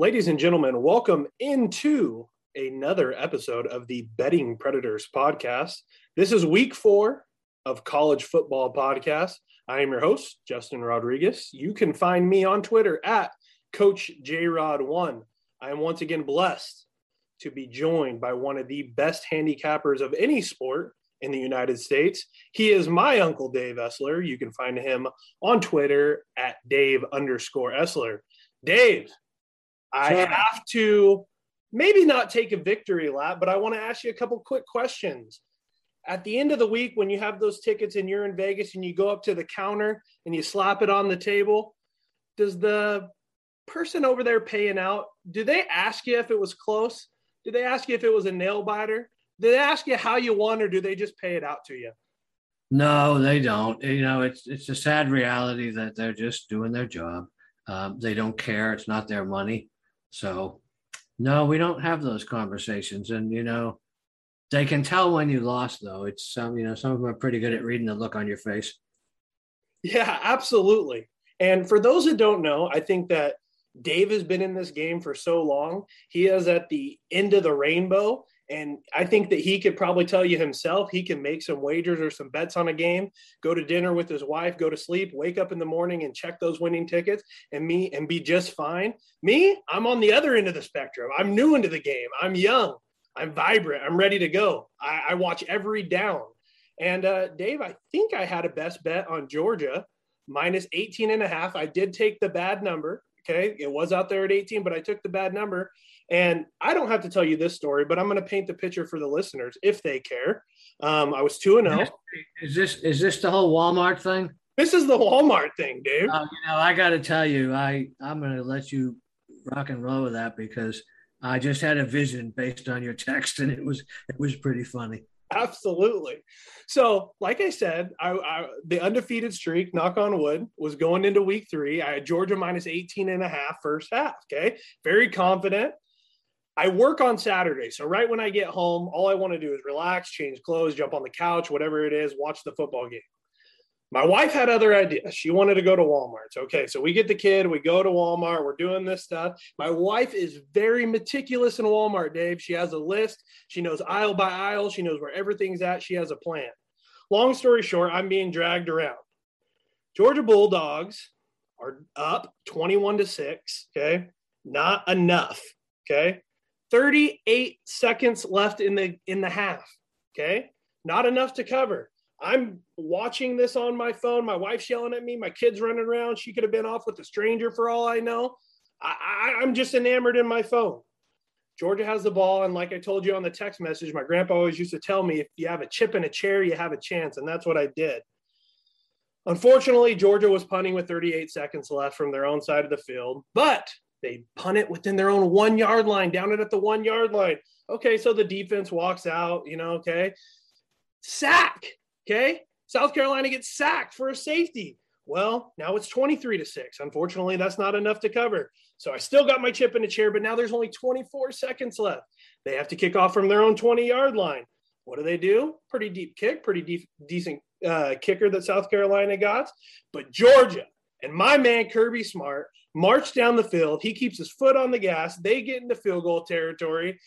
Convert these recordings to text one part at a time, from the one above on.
Ladies and gentlemen, welcome into another episode of the Betting Predators podcast. This is week four of College Football Podcast. I am your host, Justin Rodriguez. You can find me on Twitter at Coach JRod1. I am once again blessed to be joined by one of the best handicappers of any sport in the United States. He is my uncle Dave Essler. You can find him on Twitter at Dave underscore Essler. Dave, I have to maybe not take a victory lap, but I want to ask you a couple quick questions. At the end of the week, when you have those tickets and you're in Vegas and you go up to the counter and you slap it on the table, does the person over there paying out, do they ask you if it was close? Do they ask you if it was a nail biter? Do they ask you how you won or do they just pay it out to you? No, they don't. You know, it's it's a sad reality that they're just doing their job. Um, they don't care. It's not their money. So, no, we don't have those conversations. And you know, they can tell when you lost, though. It's some, you know, some of them are pretty good at reading the look on your face. Yeah, absolutely. And for those that don't know, I think that Dave has been in this game for so long. He is at the end of the rainbow. And I think that he could probably tell you himself, he can make some wagers or some bets on a game, go to dinner with his wife, go to sleep, wake up in the morning and check those winning tickets and me and be just fine. Me, I'm on the other end of the spectrum. I'm new into the game. I'm young. I'm vibrant. I'm ready to go. I, I watch every down. And uh, Dave, I think I had a best bet on Georgia minus 18 and a half. I did take the bad number. Okay. It was out there at 18, but I took the bad number. And I don't have to tell you this story, but I'm going to paint the picture for the listeners if they care. Um, I was 2 and 0. Is this is this the whole Walmart thing? This is the Walmart thing, dude. Uh, you know, I got to tell you, I I'm going to let you rock and roll with that because I just had a vision based on your text, and it was it was pretty funny. Absolutely. So, like I said, I, I, the undefeated streak, knock on wood, was going into week three. I had Georgia minus 18 and a half first half. Okay. Very confident. I work on Saturday. So, right when I get home, all I want to do is relax, change clothes, jump on the couch, whatever it is, watch the football game. My wife had other ideas. She wanted to go to Walmart. Okay, so we get the kid, we go to Walmart, we're doing this stuff. My wife is very meticulous in Walmart, Dave. She has a list, she knows aisle by aisle, she knows where everything's at, she has a plan. Long story short, I'm being dragged around. Georgia Bulldogs are up 21 to 6, okay? Not enough, okay? 38 seconds left in the in the half, okay? Not enough to cover. I'm watching this on my phone. My wife's yelling at me. My kid's running around. She could have been off with a stranger for all I know. I, I, I'm just enamored in my phone. Georgia has the ball. And like I told you on the text message, my grandpa always used to tell me if you have a chip in a chair, you have a chance. And that's what I did. Unfortunately, Georgia was punting with 38 seconds left from their own side of the field, but they punt it within their own one yard line, down it at the one yard line. Okay, so the defense walks out, you know, okay. Sack Okay. South Carolina gets sacked for a safety. Well, now it's 23 to 6. Unfortunately, that's not enough to cover. So I still got my chip in the chair, but now there's only 24 seconds left. They have to kick off from their own 20 yard line. What do they do? Pretty deep kick, pretty deep, decent uh, kicker that South Carolina got. But Georgia and my man Kirby Smart marched down the field. He keeps his foot on the gas. They get into field goal territory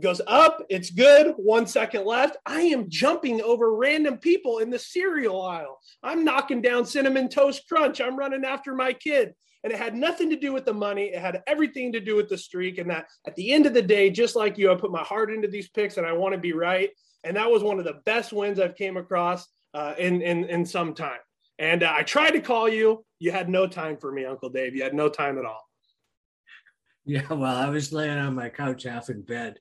goes up. It's good. One second left. I am jumping over random people in the cereal aisle. I'm knocking down cinnamon toast crunch. I'm running after my kid. And it had nothing to do with the money. It had everything to do with the streak. And that at the end of the day, just like you, I put my heart into these picks and I want to be right. And that was one of the best wins I've came across uh, in, in, in some time. And uh, I tried to call you. You had no time for me, Uncle Dave. You had no time at all. Yeah, well, I was laying on my couch half in bed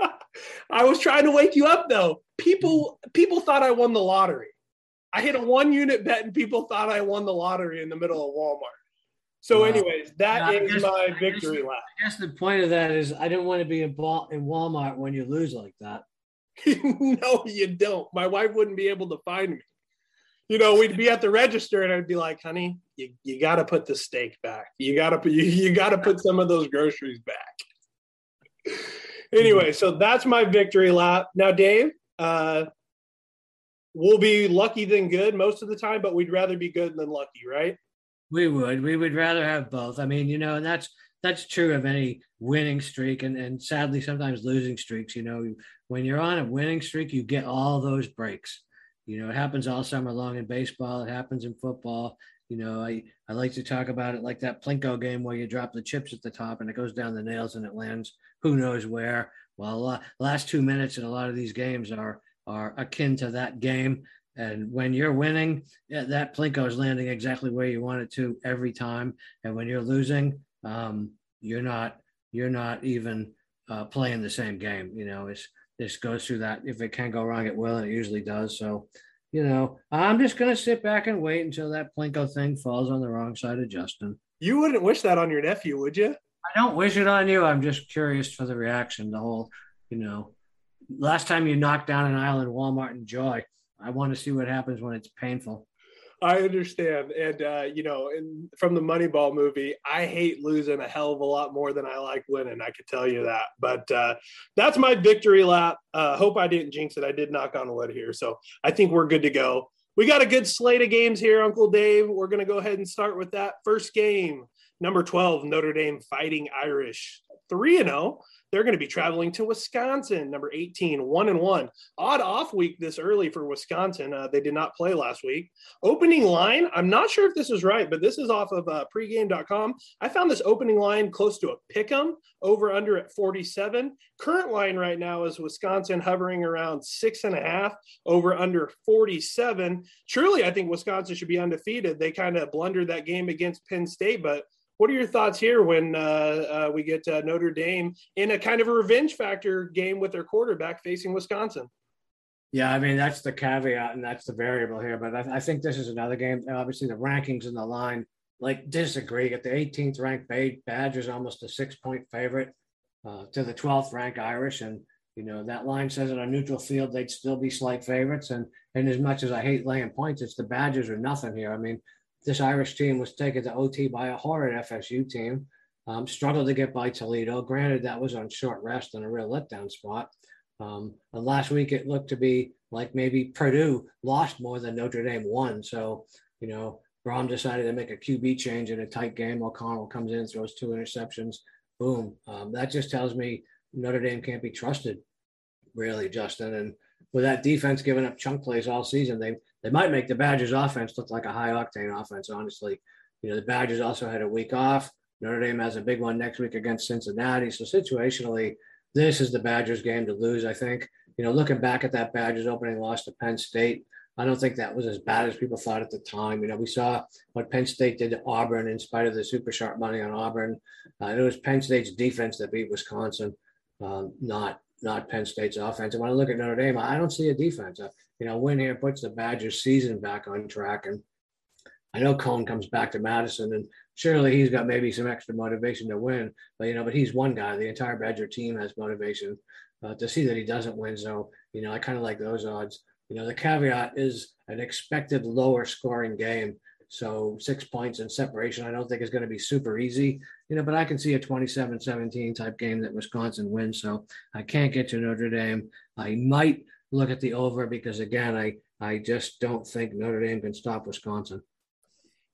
I was trying to wake you up though. People people thought I won the lottery. I hit a one unit bet and people thought I won the lottery in the middle of Walmart. So, anyways, that is guess, my victory lap. I guess the point of that is I didn't want to be in, in Walmart when you lose like that. no, you don't. My wife wouldn't be able to find me. You know, we'd be at the register and I'd be like, honey, you, you got to put the steak back. You got to you, you got to put some of those groceries back anyway, so that's my victory lap. Now, Dave, uh, we'll be lucky than good most of the time, but we'd rather be good than lucky, right? We would. We would rather have both. I mean, you know, and that's that's true of any winning streak and, and sadly sometimes losing streaks. You know, when you're on a winning streak, you get all those breaks. You know, it happens all summer long in baseball, it happens in football. You know, I, I like to talk about it like that Plinko game where you drop the chips at the top and it goes down the nails and it lands who knows where. Well, last two minutes in a lot of these games are are akin to that game. And when you're winning, that Plinko is landing exactly where you want it to every time. And when you're losing, um, you're not you're not even uh, playing the same game. You know, it's this goes through that. If it can go wrong, it will, and it usually does. So, you know, I'm just gonna sit back and wait until that Plinko thing falls on the wrong side of Justin. You wouldn't wish that on your nephew, would you? I don't wish it on you. I'm just curious for the reaction. The whole, you know, last time you knocked down an aisle in Walmart and Joy. I want to see what happens when it's painful. I understand, and uh, you know, in, from the Moneyball movie, I hate losing a hell of a lot more than I like winning. I could tell you that. But uh, that's my victory lap. Uh, hope I didn't jinx it. I did knock on wood here, so I think we're good to go. We got a good slate of games here, Uncle Dave. We're going to go ahead and start with that first game. Number 12, Notre Dame Fighting Irish. 3 and 0 they're going to be traveling to Wisconsin, number 18, one and one. Odd off week this early for Wisconsin. Uh, they did not play last week. Opening line, I'm not sure if this is right, but this is off of uh, pregame.com. I found this opening line close to a pick 'em over under at 47. Current line right now is Wisconsin hovering around six and a half over under 47. Truly, I think Wisconsin should be undefeated. They kind of blundered that game against Penn State, but what are your thoughts here when uh, uh, we get uh, Notre Dame in a kind of a revenge factor game with their quarterback facing Wisconsin? Yeah, I mean that's the caveat and that's the variable here. But I, I think this is another game. Obviously, the rankings in the line like disagree. At the 18th ranked Badgers, almost a six-point favorite uh, to the 12th ranked Irish, and you know that line says on a neutral field they'd still be slight favorites. And and as much as I hate laying points, it's the Badgers or nothing here. I mean, this Irish team was taken to OT by a horrid FSU team. Um, struggled to get by Toledo. Granted, that was on short rest and a real letdown spot. Um, and last week it looked to be like maybe Purdue lost more than Notre Dame won. So, you know, Brohm decided to make a QB change in a tight game. O'Connell comes in, throws two interceptions. Boom. Um, that just tells me Notre Dame can't be trusted, really, Justin. And with that defense giving up chunk plays all season, they they might make the Badgers offense look like a high octane offense, honestly. You know, the Badgers also had a week off. Notre Dame has a big one next week against Cincinnati. So situationally, this is the Badgers game to lose, I think. You know, looking back at that Badgers opening loss to Penn State, I don't think that was as bad as people thought at the time. You know, we saw what Penn State did to Auburn in spite of the super sharp money on Auburn. Uh, it was Penn State's defense that beat Wisconsin, um, not not Penn State's offense. And when I look at Notre Dame, I don't see a defense. You know, win here puts the Badgers season back on track. And I know Coan comes back to Madison and surely he's got maybe some extra motivation to win, but you know, but he's one guy. The entire Badger team has motivation uh, to see that he doesn't win. So, you know, I kind of like those odds. You know, the caveat is an expected lower scoring game. So six points in separation, I don't think is going to be super easy, you know, but I can see a 27 17 type game that Wisconsin wins. So I can't get to Notre Dame. I might look at the over because again, I I just don't think Notre Dame can stop Wisconsin.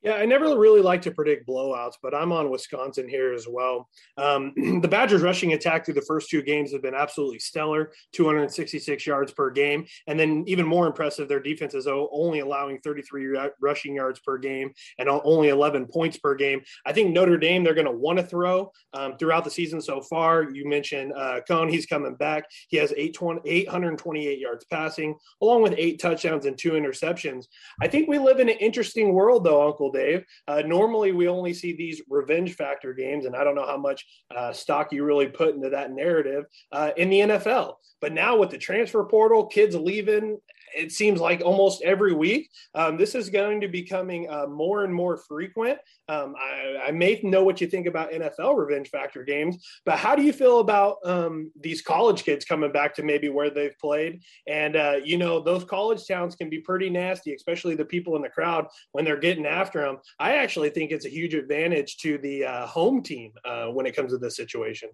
Yeah, I never really like to predict blowouts, but I'm on Wisconsin here as well. Um, the Badgers' rushing attack through the first two games have been absolutely stellar 266 yards per game. And then, even more impressive, their defense is only allowing 33 rushing yards per game and only 11 points per game. I think Notre Dame, they're going to want to throw um, throughout the season so far. You mentioned uh, Coan, he's coming back. He has 828 yards passing, along with eight touchdowns and two interceptions. I think we live in an interesting world, though, Uncle Dave. Uh, normally, we only see these revenge factor games, and I don't know how much uh, stock you really put into that narrative uh, in the NFL. But now with the transfer portal, kids leaving, it seems like almost every week. Um, this is going to be coming uh, more and more frequent. Um, I, I, may know what you think about NFL revenge factor games, but how do you feel about um, these college kids coming back to maybe where they've played? And, uh, you know, those college towns can be pretty nasty, especially the people in the crowd when they're getting after them. I actually think it's a huge advantage to the uh, home team uh, when it comes to this situation.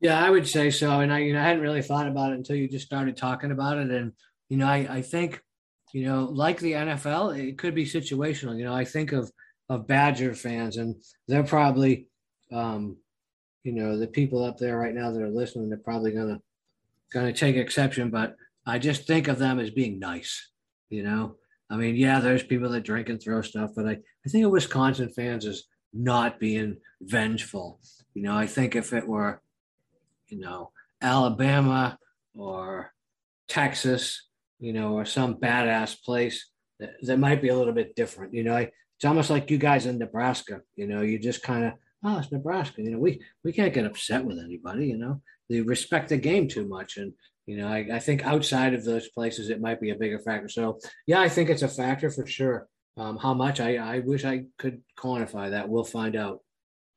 Yeah, I would say so. And I, you know, I hadn't really thought about it until you just started talking about it. And, you know, I, I think, you know, like the NFL, it could be situational. You know, I think of, of Badger fans and they're probably, um, you know, the people up there right now that are listening, they're probably gonna gonna take exception, but I just think of them as being nice. You know, I mean, yeah, there's people that drink and throw stuff, but I, I think of Wisconsin fans as not being vengeful. You know, I think if it were, you know, Alabama or Texas, you know, or some badass place, that, that might be a little bit different. You know, it's almost like you guys in Nebraska. You know, you just kind of, oh, it's Nebraska. You know, we we can't get upset with anybody. You know, they respect the game too much, and you know, I, I think outside of those places, it might be a bigger factor. So, yeah, I think it's a factor for sure. Um, how much I, I wish I could quantify that. We'll find out.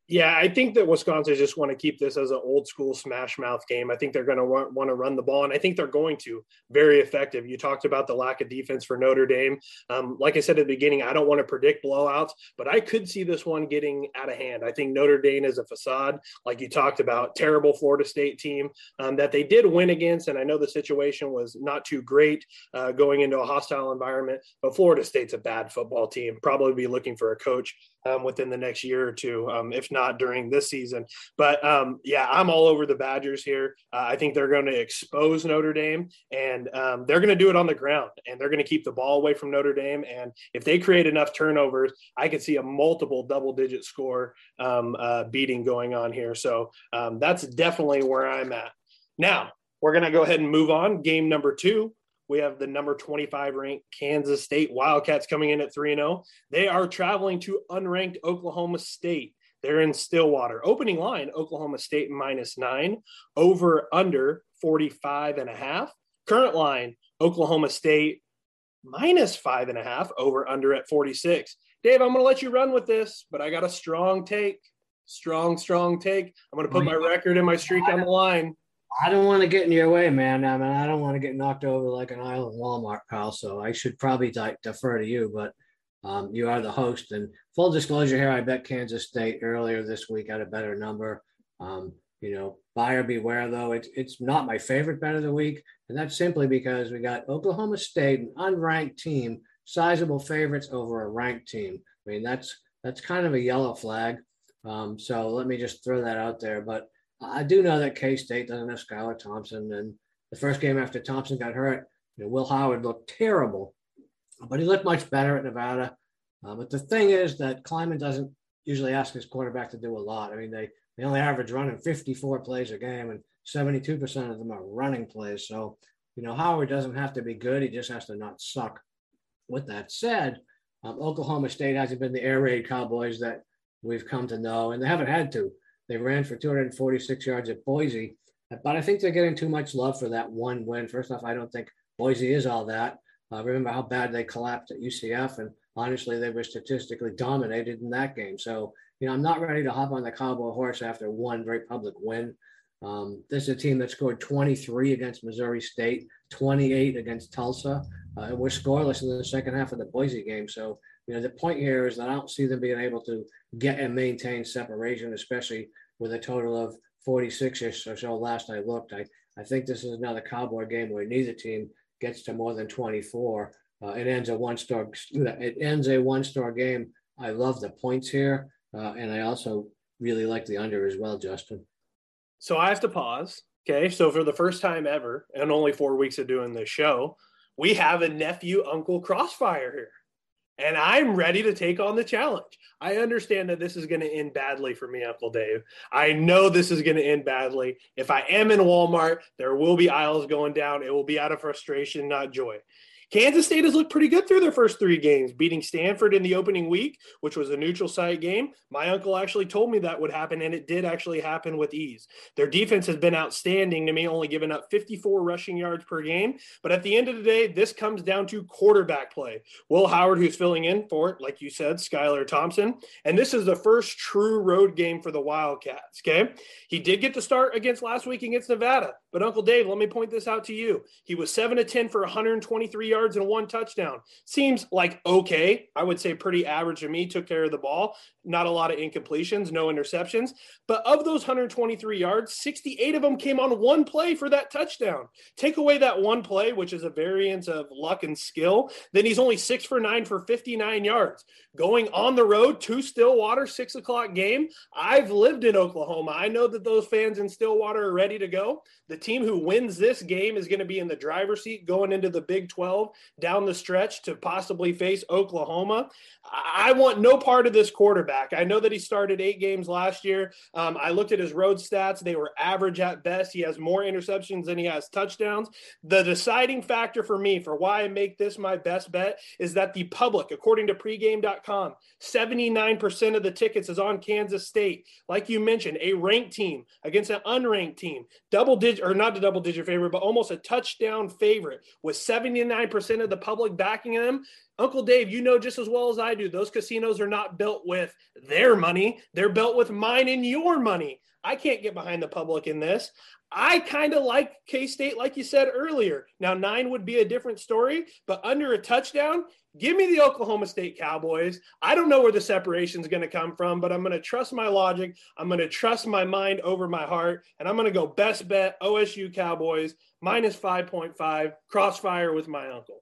Yeah, I think that Wisconsin just want to keep this as an old school smash mouth game. I think they're going to want, want to run the ball, and I think they're going to very effective. You talked about the lack of defense for Notre Dame. Um, like I said at the beginning, I don't want to predict blowouts, but I could see this one getting out of hand. I think Notre Dame is a facade, like you talked about, terrible Florida State team um, that they did win against, and I know the situation was not too great uh, going into a hostile environment, but Florida State's a bad football team. Probably be looking for a coach um, within the next year or two, um, if not during this season. But um, yeah, I'm all over the Badgers here. Uh, I think they're going to expose Notre Dame, and um, they're going to do it on the ground, and they're going to keep the ball away from Notre Dame. And if they create enough turnovers, I could see a multiple double-digit score um, uh, beating going on here. So um, that's definitely where I'm at. Now we're going to go ahead and move on. Game number two we have the number 25 ranked Kansas State Wildcats coming in at 3 0. They are traveling to unranked Oklahoma State. They're in Stillwater. Opening line Oklahoma State minus nine, over under 45 and a half. Current line Oklahoma State minus five and a half, over under at 46. Dave, I'm going to let you run with this, but I got a strong take. Strong, strong take. I'm going to put my record and my streak on the line. I don't want to get in your way, man. I mean, I don't want to get knocked over like an island Walmart, pal. So I should probably di- defer to you, but um, you are the host. And full disclosure here, I bet Kansas State earlier this week at a better number. Um, you know, buyer beware though. It's it's not my favorite bet of the week, and that's simply because we got Oklahoma State, an unranked team, sizable favorites over a ranked team. I mean, that's that's kind of a yellow flag. Um, so let me just throw that out there. But I do know that K State doesn't have Skylar Thompson, and the first game after Thompson got hurt, you know, Will Howard looked terrible, but he looked much better at Nevada. Uh, but the thing is that Klieman doesn't usually ask his quarterback to do a lot. I mean, they they only average running 54 plays a game, and 72% of them are running plays. So, you know, Howard doesn't have to be good; he just has to not suck. With that said, um, Oklahoma State hasn't been the air raid Cowboys that we've come to know, and they haven't had to. They ran for 246 yards at Boise, but I think they're getting too much love for that one win. First off, I don't think Boise is all that. Uh, remember how bad they collapsed at UCF, and honestly, they were statistically dominated in that game. So, you know, I'm not ready to hop on the cowboy horse after one very public win. Um, this is a team that scored 23 against Missouri State, 28 against Tulsa, uh, and we're scoreless in the second half of the Boise game. So, you know, the point here is that I don't see them being able to get and maintain separation, especially with a total of 46ish or so last I looked. I, I think this is another Cowboy game where neither team gets to more than 24. Uh, it ends a one star. It ends a one star game. I love the points here, uh, and I also really like the under as well, Justin. So I have to pause. Okay, so for the first time ever, and only four weeks of doing this show, we have a nephew uncle crossfire here and I'm ready to take on the challenge. I understand that this is going to end badly for me, Uncle Dave. I know this is going to end badly. If I am in Walmart, there will be aisles going down. It will be out of frustration, not joy. Kansas State has looked pretty good through their first three games, beating Stanford in the opening week, which was a neutral site game. My uncle actually told me that would happen, and it did actually happen with ease. Their defense has been outstanding to me, only giving up 54 rushing yards per game. But at the end of the day, this comes down to quarterback play. Will Howard, who's filling in for, like you said, Skylar Thompson. And this is the first true road game for the Wildcats. Okay. He did get to start against last week against Nevada. But Uncle Dave, let me point this out to you. He was 7 to 10 for 123 yards yards and one touchdown. Seems like okay. I would say pretty average to me. Took care of the ball. Not a lot of incompletions, no interceptions. But of those 123 yards, 68 of them came on one play for that touchdown. Take away that one play, which is a variance of luck and skill, then he's only six for nine for 59 yards. Going on the road to Stillwater, six o'clock game. I've lived in Oklahoma. I know that those fans in Stillwater are ready to go. The team who wins this game is going to be in the driver's seat going into the Big 12 down the stretch to possibly face Oklahoma. I want no part of this quarterback. I know that he started eight games last year. Um, I looked at his road stats, they were average at best. He has more interceptions than he has touchdowns. The deciding factor for me for why I make this my best bet is that the public, according to pregame.com, 79% of the tickets is on Kansas State. Like you mentioned, a ranked team against an unranked team, double digit or not a double digit favorite, but almost a touchdown favorite with 79% of the public backing them. Uncle Dave, you know just as well as I do, those casinos are not built with their money. They're built with mine and your money. I can't get behind the public in this. I kind of like K State, like you said earlier. Now, nine would be a different story, but under a touchdown, give me the Oklahoma State Cowboys. I don't know where the separation is going to come from, but I'm going to trust my logic. I'm going to trust my mind over my heart, and I'm going to go best bet OSU Cowboys minus 5.5, crossfire with my uncle.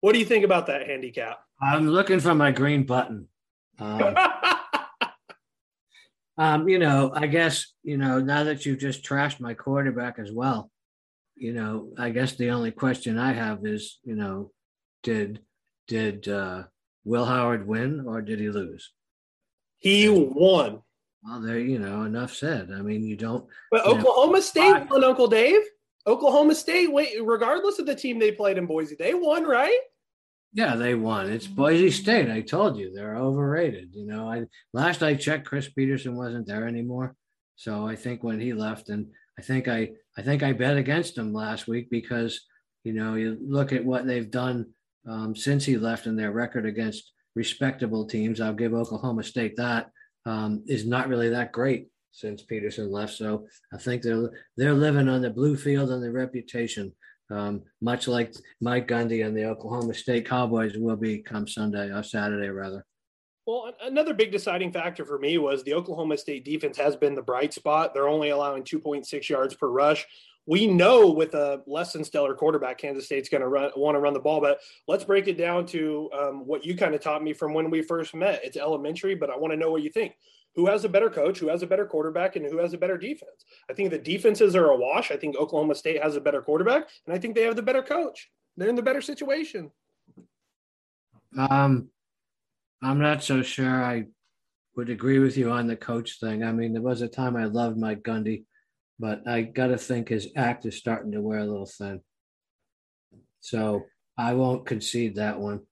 What do you think about that handicap? I'm looking for my green button. Um, um, you know, I guess, you know, now that you've just trashed my quarterback as well, you know, I guess the only question I have is, you know, did did uh, Will Howard win or did he lose? He won. Well, there, you know, enough said. I mean, you don't. But you Oklahoma know, State won, Uncle Dave. Oklahoma State, wait, regardless of the team they played in Boise, they won, right? Yeah, they won. It's Boise State. I told you they're overrated. You know, I last I checked, Chris Petersen wasn't there anymore. So I think when he left, and I think I I think I bet against him last week because you know you look at what they've done um, since he left and their record against respectable teams. I'll give Oklahoma State that um, is not really that great since Petersen left. So I think they're they're living on the blue field and the reputation um, much like Mike Gundy and the Oklahoma State Cowboys will be come Sunday or Saturday, rather. Well, another big deciding factor for me was the Oklahoma State defense has been the bright spot. They're only allowing 2.6 yards per rush. We know with a less than stellar quarterback, Kansas State's going to run want to run the ball. But let's break it down to um, what you kind of taught me from when we first met. It's elementary, but I want to know what you think who has a better coach, who has a better quarterback, and who has a better defense. I think the defenses are a wash. I think Oklahoma State has a better quarterback, and I think they have the better coach. They're in the better situation. Um, I'm not so sure I would agree with you on the coach thing. I mean, there was a time I loved Mike Gundy, but I got to think his act is starting to wear a little thin. So I won't concede that one.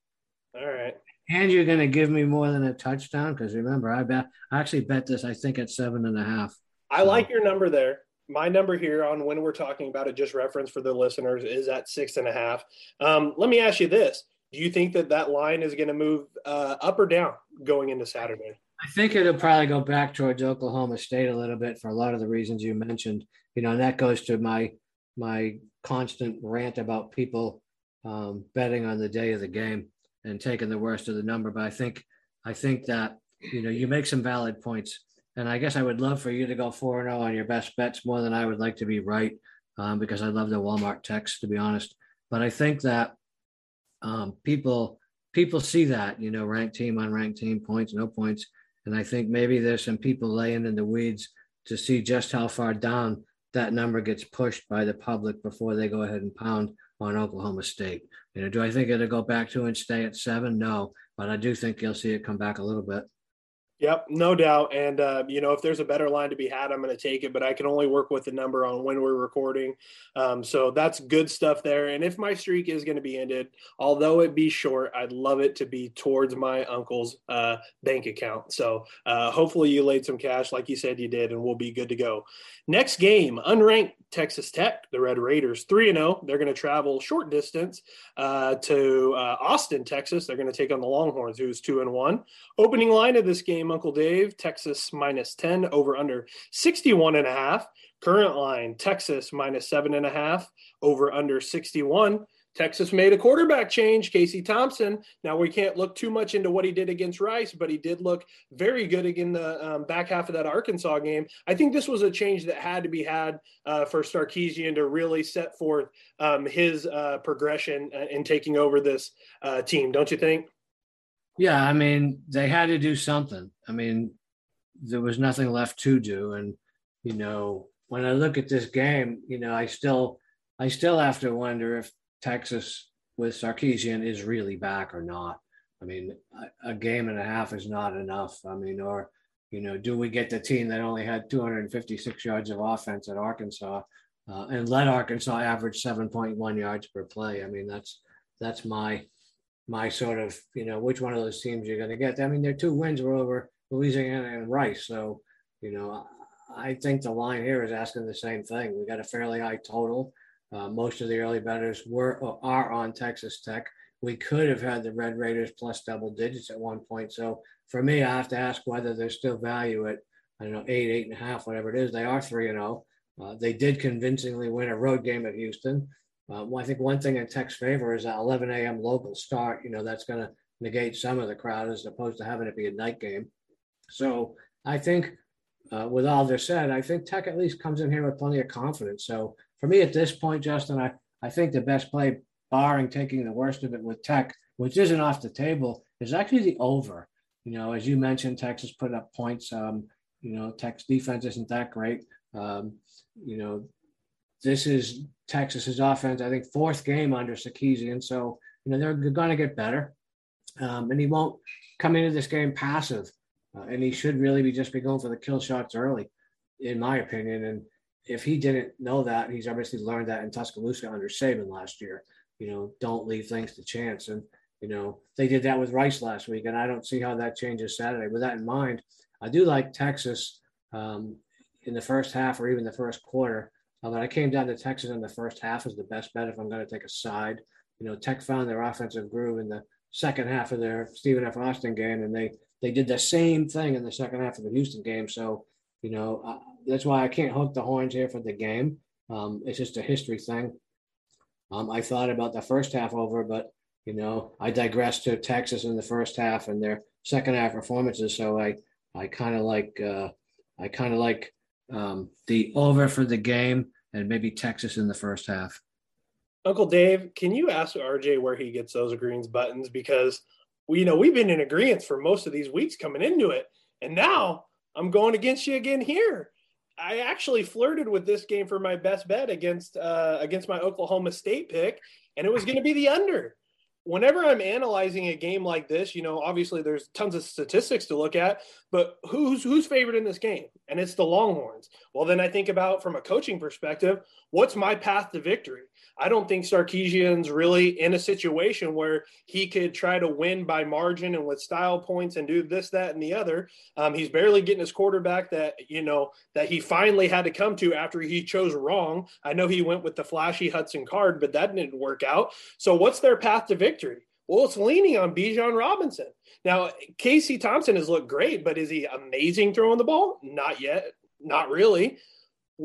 All right and you're going to give me more than a touchdown because remember I bet I actually bet this I think at seven and a half. I like your number there. My number here on when we're talking about it, just reference for the listeners, is at six and a half. Um, let me ask you this: Do you think that that line is going to move uh, up or down going into Saturday? I think it'll probably go back towards Oklahoma State a little bit for a lot of the reasons you mentioned. You know, and that goes to my my constant rant about people um, betting on the day of the game and taking the worst of the number. But I think I think that you know you make some valid points, and I guess I would love for you to go four and zero oh on your best bets more than I would like to be right, um, because I love the Walmart text to be honest. But I think that um, people people see that you know ranked team, unranked team, points, no points, and I think maybe there's some people laying in the weeds to see just how far down that number gets pushed by the public before they go ahead and pound on Oklahoma State. You know, do I think it'll go back to and stay at seven? No, but I do think you'll see it come back a little bit. Yep, no doubt. And uh, you know, if there's a better line to be had, I'm going to take it. But I can only work with the number on when we're recording. Um, so that's good stuff there. And if my streak is going to be ended, although it be short, I'd love it to be towards my uncle's uh, bank account. So uh, hopefully you laid some cash, like you said you did, and we'll be good to go. Next game, unranked Texas Tech, the Red Raiders, three and zero. Oh. They're going to travel short distance uh, to uh, Austin, Texas. They're going to take on the Longhorns, who's two and one. Opening line of this game Uncle Dave, Texas minus 10, over under 61 and a half. Current line, Texas minus seven and a half, over under 61. Texas made a quarterback change, Casey Thompson. Now we can't look too much into what he did against Rice, but he did look very good in the um, back half of that Arkansas game. I think this was a change that had to be had uh, for Sarkisian to really set forth um, his uh, progression uh, in taking over this uh, team. Don't you think? Yeah, I mean they had to do something. I mean there was nothing left to do, and you know when I look at this game, you know I still I still have to wonder if Texas with Sarkisian is really back or not. I mean, a, game and a half is not enough. I mean, or, you know, do we get the team that only had 256 yards of offense at Arkansas uh, and let Arkansas average 7.1 yards per play? I mean, that's that's my my sort of, you know, which one of those teams you're going to get. I mean, their two wins were over Louisiana and Rice. So, you know, I think the line here is asking the same thing. We got a fairly high total. Uh, most of the early bettors were are on Texas Tech. We could have had the Red Raiders plus double digits at one point. So for me, I have to ask whether there's still value at I don't know eight, eight and a half, whatever it is. They are three and zero. Oh. Uh, they did convincingly win a road game at Houston. Uh, well, I think one thing in Tech's favor is that 11 a.m. local start. You know that's going to negate some of the crowd as opposed to having it be a night game. So I think, uh, with all this said, I think Tech at least comes in here with plenty of confidence. So for me at this point, Justin, I, I think the best play, barring taking the worst of it with Tech, which isn't off the table, is actually the over. You know, as you mentioned, Texas put up points. Um, you know, Tech's defense isn't that great. Um, you know, this is Texas's offense. I think fourth game under Sarkisian, so you know they're, they're going to get better, um, and he won't come into this game passive, uh, and he should really be just be going for the kill shots early, in my opinion. And if he didn't know that, he's obviously learned that in Tuscaloosa under Saban last year. You know, don't leave things to chance. And, you know, they did that with Rice last week, and I don't see how that changes Saturday. With that in mind, I do like Texas um, in the first half or even the first quarter. But I came down to Texas in the first half as the best bet if I'm going to take a side. You know, Tech found their offensive groove in the second half of their Stephen F. Austin game, and they they did the same thing in the second half of the Houston game. So, you know, uh, that's why I can't hook the horns here for the game. Um, it's just a history thing. Um, I thought about the first half over, but you know, I digressed to Texas in the first half and their second half performances. So I, I kind of like, uh, I kind of like um, the over for the game and maybe Texas in the first half. Uncle Dave, can you ask RJ where he gets those greens buttons? Because we, you know, we've been in agreement for most of these weeks coming into it, and now I'm going against you again here. I actually flirted with this game for my best bet against uh, against my Oklahoma State pick, and it was going to be the under. Whenever I'm analyzing a game like this, you know, obviously there's tons of statistics to look at, but who's who's favored in this game? And it's the Longhorns. Well, then I think about from a coaching perspective, what's my path to victory? I don't think Sarkisian's really in a situation where he could try to win by margin and with style points and do this, that, and the other. Um, he's barely getting his quarterback that you know that he finally had to come to after he chose wrong. I know he went with the flashy Hudson Card, but that didn't work out. So what's their path to victory? Well, it's leaning on Bijan Robinson. Now, Casey Thompson has looked great, but is he amazing throwing the ball? Not yet. Not really.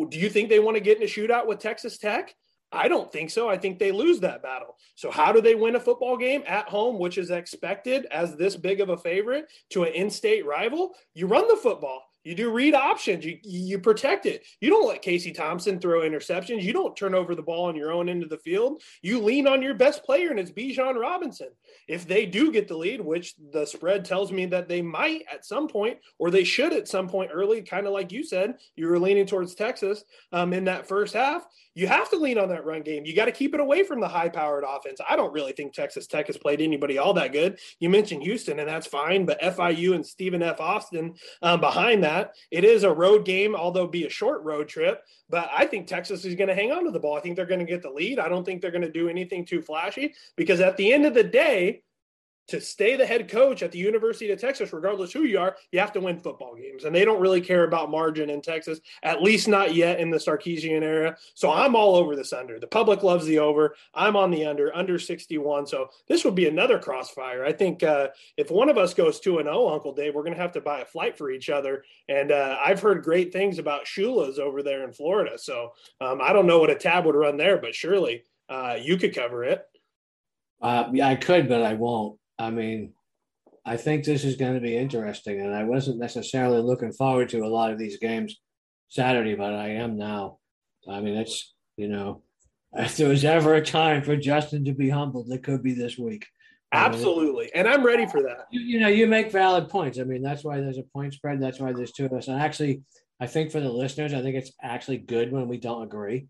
Do you think they want to get in a shootout with Texas Tech? I don't think so. I think they lose that battle. So, how do they win a football game at home, which is expected as this big of a favorite to an in state rival? You run the football. You do read options. You you protect it. You don't let Casey Thompson throw interceptions. You don't turn over the ball on your own end of the field. You lean on your best player, and it's Bijan Robinson. If they do get the lead, which the spread tells me that they might at some point, or they should at some point early, kind of like you said, you were leaning towards Texas um, in that first half you have to lean on that run game. You got to keep it away from the high powered offense. I don't really think Texas Tech has played anybody all that good. You mentioned Houston, and that's fine, but FIU and Stephen F. Austin um, behind that. It is a road game, although be a short road trip. But I think Texas is going to hang on to the ball. I think they're going to get the lead. I don't think they're going to do anything too flashy because at the end of the day, to stay the head coach at the University of Texas, regardless who you are, you have to win football games. And they don't really care about margin in Texas, at least not yet in the Sarkisian era. So I'm all over this under. The public loves the over. I'm on the under, under 61. So this would be another crossfire. I think uh, if one of us goes 2 and 0, Uncle Dave, we're going to have to buy a flight for each other. And uh, I've heard great things about Shula's over there in Florida. So um, I don't know what a tab would run there, but surely uh, you could cover it. Uh, yeah, I could, but I won't. I mean, I think this is going to be interesting, and I wasn't necessarily looking forward to a lot of these games Saturday, but I am now. I mean, it's you know, if there was ever a time for Justin to be humbled, it could be this week. Absolutely, and I'm ready for that. You, you know, you make valid points. I mean, that's why there's a point spread. That's why there's two of us. And actually, I think for the listeners, I think it's actually good when we don't agree,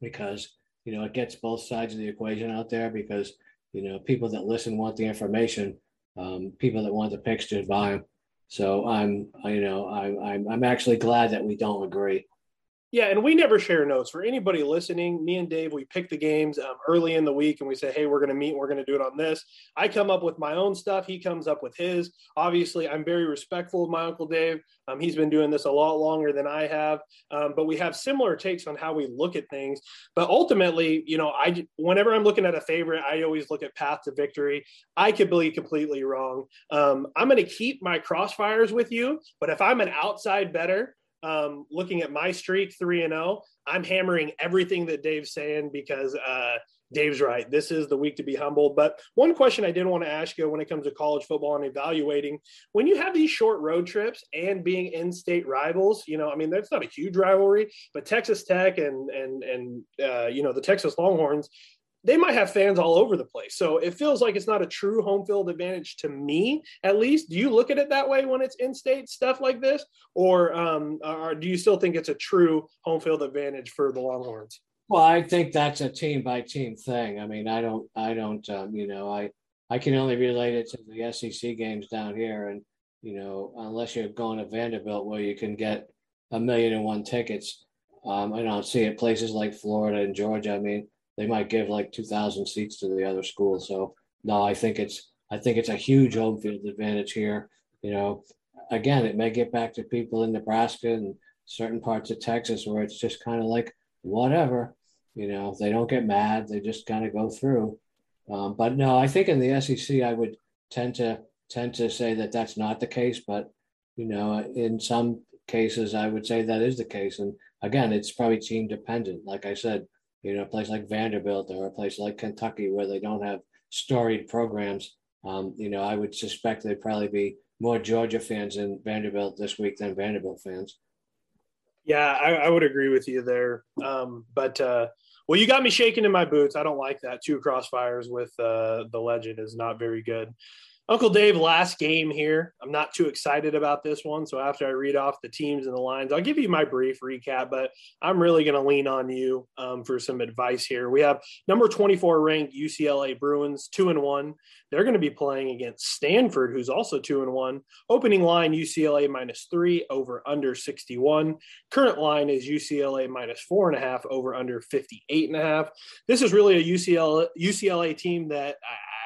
because you know it gets both sides of the equation out there. Because you know, people that listen want the information. Um, people that want the just buy them. So I'm, you know, I'm, I'm, I'm actually glad that we don't agree. Yeah, and we never share notes. For anybody listening, me and Dave, we pick the games um, early in the week and we say, hey, we're going to meet, we're going to do it on this. I come up with my own stuff. He comes up with his. Obviously, I'm very respectful of my Uncle Dave. Um, he's been doing this a lot longer than I have, um, but we have similar takes on how we look at things. But ultimately, you know, I whenever I'm looking at a favorite, I always look at path to victory. I could be completely wrong. Um, I'm going to keep my crossfires with you, but if I'm an outside better, um, looking at my streak, three and zero, oh, I'm hammering everything that Dave's saying because uh, Dave's right. This is the week to be humble. But one question I did want to ask you when it comes to college football and evaluating, when you have these short road trips and being in-state rivals, you know, I mean, that's not a huge rivalry, but Texas Tech and and and uh, you know the Texas Longhorns, they might have fans all over the place. So it feels like it's not a true home field advantage to me, at least. Do you look at it that way when it's in state stuff like this? Or, um, or do you still think it's a true home field advantage for the Longhorns? Well, I think that's a team by team thing. I mean, I don't, I don't, um, you know, I, I can only relate it to the SEC games down here. And, you know, unless you're going to Vanderbilt where you can get a million and one tickets, um, I don't see it places like Florida and Georgia. I mean, they might give like 2,000 seats to the other school. So no, I think it's I think it's a huge home field advantage here. You know, again, it may get back to people in Nebraska and certain parts of Texas where it's just kind of like whatever. You know, they don't get mad; they just kind of go through. Um, but no, I think in the SEC, I would tend to tend to say that that's not the case. But you know, in some cases, I would say that is the case. And again, it's probably team dependent. Like I said, you know, a place like Vanderbilt or a place like Kentucky where they don't have storied programs, um, you know, I would suspect there'd probably be more Georgia fans in Vanderbilt this week than Vanderbilt fans. Yeah, I, I would agree with you there. Um, but uh, well, you got me shaking in my boots. I don't like that. Two crossfires with uh, the legend is not very good. Uncle Dave, last game here. I'm not too excited about this one. So after I read off the teams and the lines, I'll give you my brief recap, but I'm really going to lean on you um, for some advice here. We have number 24 ranked UCLA Bruins, two and one. They're going to be playing against Stanford, who's also two and one. Opening line UCLA minus three over under 61. Current line is UCLA minus four and a half over under 58 and a half. This is really a UCLA UCLA team that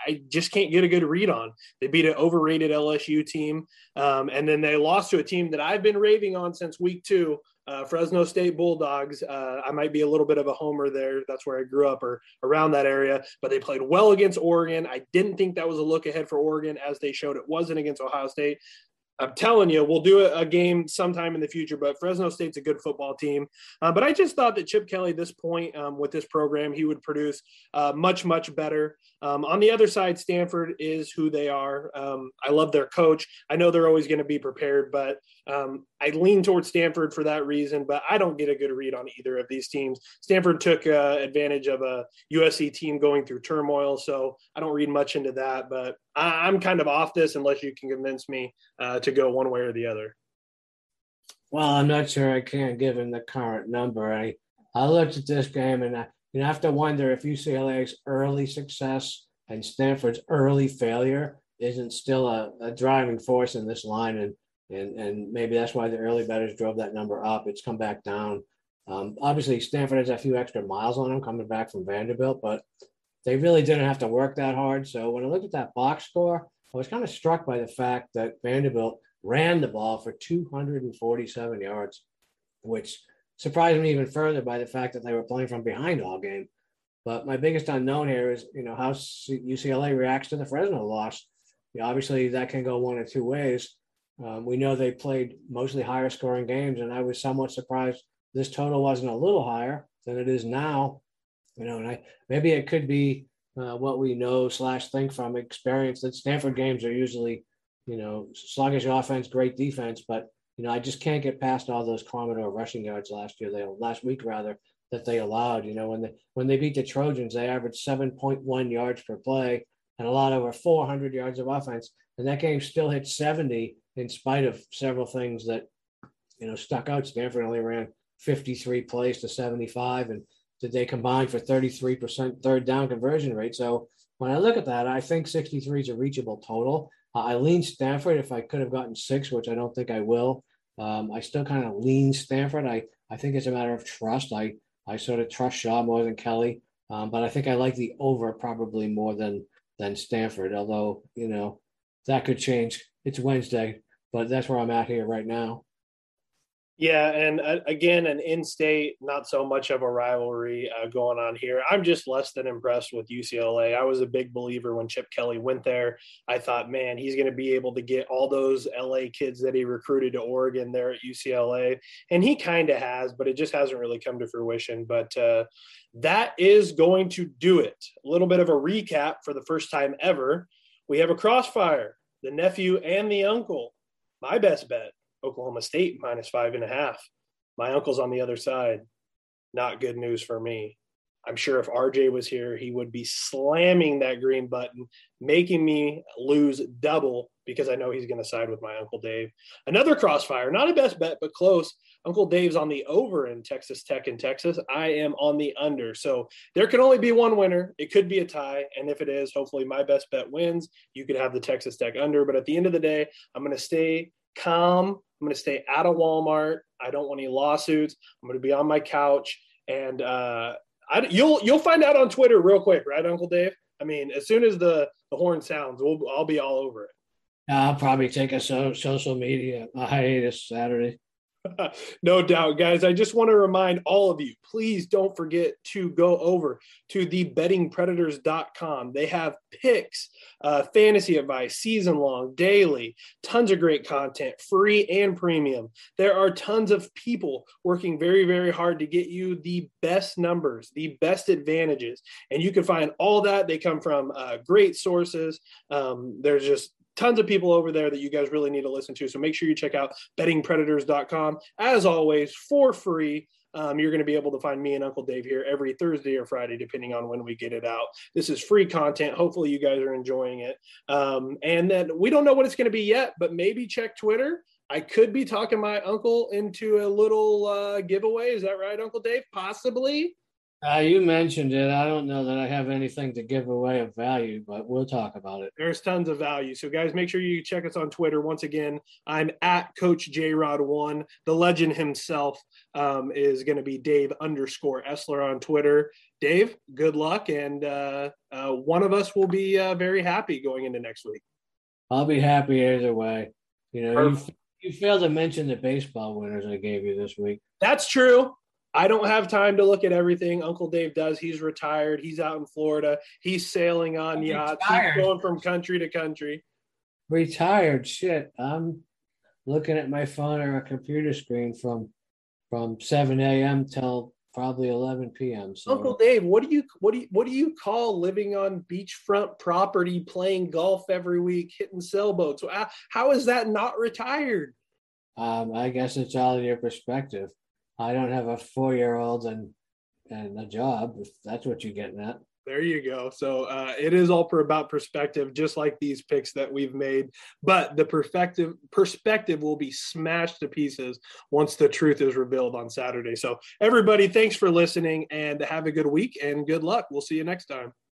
I, just can't get a good read on. They beat an overrated LSU team, um, and then they lost to a team that I've been raving on since week two. Uh, Fresno State Bulldogs. Uh, I might be a little bit of a homer there. That's where I grew up or around that area, but they played well against Oregon. I didn't think that was a look ahead for Oregon as they showed it wasn't against Ohio State. I'm telling you, we'll do a, game sometime in the future. But Fresno State's a good football team. Uh, but I just thought that Chip Kelly, this point um, with this program, he would produce uh, much, much better. Um, on the other side, Stanford is who they are. Um, I love their coach. I know they're always going to be prepared, but um, I lean towards Stanford for that reason. But I don't get a good read on either of these teams. Stanford took uh, advantage of a USC team going through turmoil, so I don't read much into that. But I, am kind of off this unless you can convince me uh, to go one way or the other. Well, I'm not sure I can given the current number. I I looked at this game and I you have to wonder if UCLA's early success and Stanford's early failure isn't still a, a driving force in this line and and and maybe that's why the early betters drove that number up. It's come back down. Um, obviously, Stanford has a few extra miles on them coming back from Vanderbilt, but they really didn't have to work that hard. So when I looked at that box score, I was kind of struck by the fact that Vanderbilt ran the ball for 247 yards, which surprised me even further by the fact that they were playing from behind all game. But my biggest unknown here is, you know, how UCLA reacts to the Fresno loss. You know, obviously, that can go one of two ways. Um, we know they played mostly higher scoring games, and I was somewhat surprised this total wasn't a little higher than it is now. You know, and I maybe it could be uh, what we know slash think from experience that Stanford games are usually, you know, sluggish offense, great defense, but you know, I just can't get past all those Commodore rushing yards last year. They last week rather that they allowed. You know, when they when they beat the Trojans, they averaged seven point one yards per play and a lot over four hundred yards of offense, and that game still hit seventy in spite of several things that you know stuck out. Stanford only ran fifty three plays to seventy five, and did they combine for 33% third down conversion rate. So when I look at that, I think 63 is a reachable total. Uh, I lean Stanford if I could have gotten six, which I don't think I will. Um, I still kind of lean Stanford. I, I think it's a matter of trust. I, I sort of trust Shaw more than Kelly, um, but I think I like the over probably more than than Stanford. Although you know that could change. It's Wednesday, but that's where I'm at here right now. Yeah, and uh, again, an in-state, not so much of a rivalry uh, going on here. I'm just less than impressed with UCLA. I was a big believer when Chip Kelly went there. I thought, man, he's going to be able to get all those LA kids that he recruited to Oregon there at UCLA, and he kind of has, but it just hasn't really come to fruition. But uh, that is going to do it. A little bit of a recap for the first time ever. We have a crossfire, the nephew and the uncle. My best bet Oklahoma State minus five and a half. My uncle's on the other side. Not good news for me. I'm sure if RJ was here, he would be slamming that green button, making me lose double because I know he's going to side with my Uncle Dave. Another crossfire, not a best bet, but close. Uncle Dave's on the over in Texas Tech in Texas. I am on the under. So there can only be one winner. It could be a tie. And if it is, hopefully my best bet wins. You could have the Texas Tech under. But at the end of the day, I'm going to stay calm. I'm going to stay out of Walmart. I don't want any lawsuits. I'm going to be on my couch, and uh, I, you'll you'll find out on Twitter real quick, right, Uncle Dave? I mean, as soon as the the horn sounds, we'll I'll be all over it. I'll probably take a so, social media a hiatus Saturday. no doubt, guys. I just want to remind all of you please don't forget to go over to thebettingpredators.com. They have picks, uh, fantasy advice, season long, daily, tons of great content, free and premium. There are tons of people working very, very hard to get you the best numbers, the best advantages. And you can find all that. They come from uh, great sources. Um, there's just tons of people over there that you guys really need to listen to. So make sure you check out bettingpredators.com. As always, for free. Um, you're going to be able to find me and Uncle Dave here every Thursday or Friday, depending on when we get it out. This is free content. Hopefully, you guys are enjoying it. Um, and then we don't know what it's going to be yet, but maybe check Twitter. I could be talking my uncle into a little uh, giveaway. Is that right, Uncle Dave? Possibly. Uh, you mentioned it. I don't know that I have anything to give away of value, but we'll talk about it. There's tons of value. So, guys, make sure you check us on Twitter. Once again, I'm at Coach J Rod One. The legend himself um, is going to be Dave underscore Essler on Twitter. Dave, good luck, and uh, uh, one of us will be uh, very happy going into next week. I'll be happy either way. You know, you, you failed to mention the baseball winners I gave you this week. That's true. I don't have time to look at everything. Uncle Dave does. He's retired. He's out in Florida. He's sailing on yachts. He's going from country to country. Retired. Shit. I'm looking at my phone or a computer screen from from 7 a.m. till probably 11 p.m. So. Uncle Dave, what do you what do you what do you call living on beachfront property, playing golf every week, hitting sailboats? How is that not retired? Um, I guess it's all in your perspective. I don't have a four year old and and a job. If that's what you're getting at. There you go. So uh, it is all per, about perspective, just like these picks that we've made. But the perspective perspective will be smashed to pieces once the truth is revealed on Saturday. So everybody, thanks for listening and have a good week and good luck. We'll see you next time.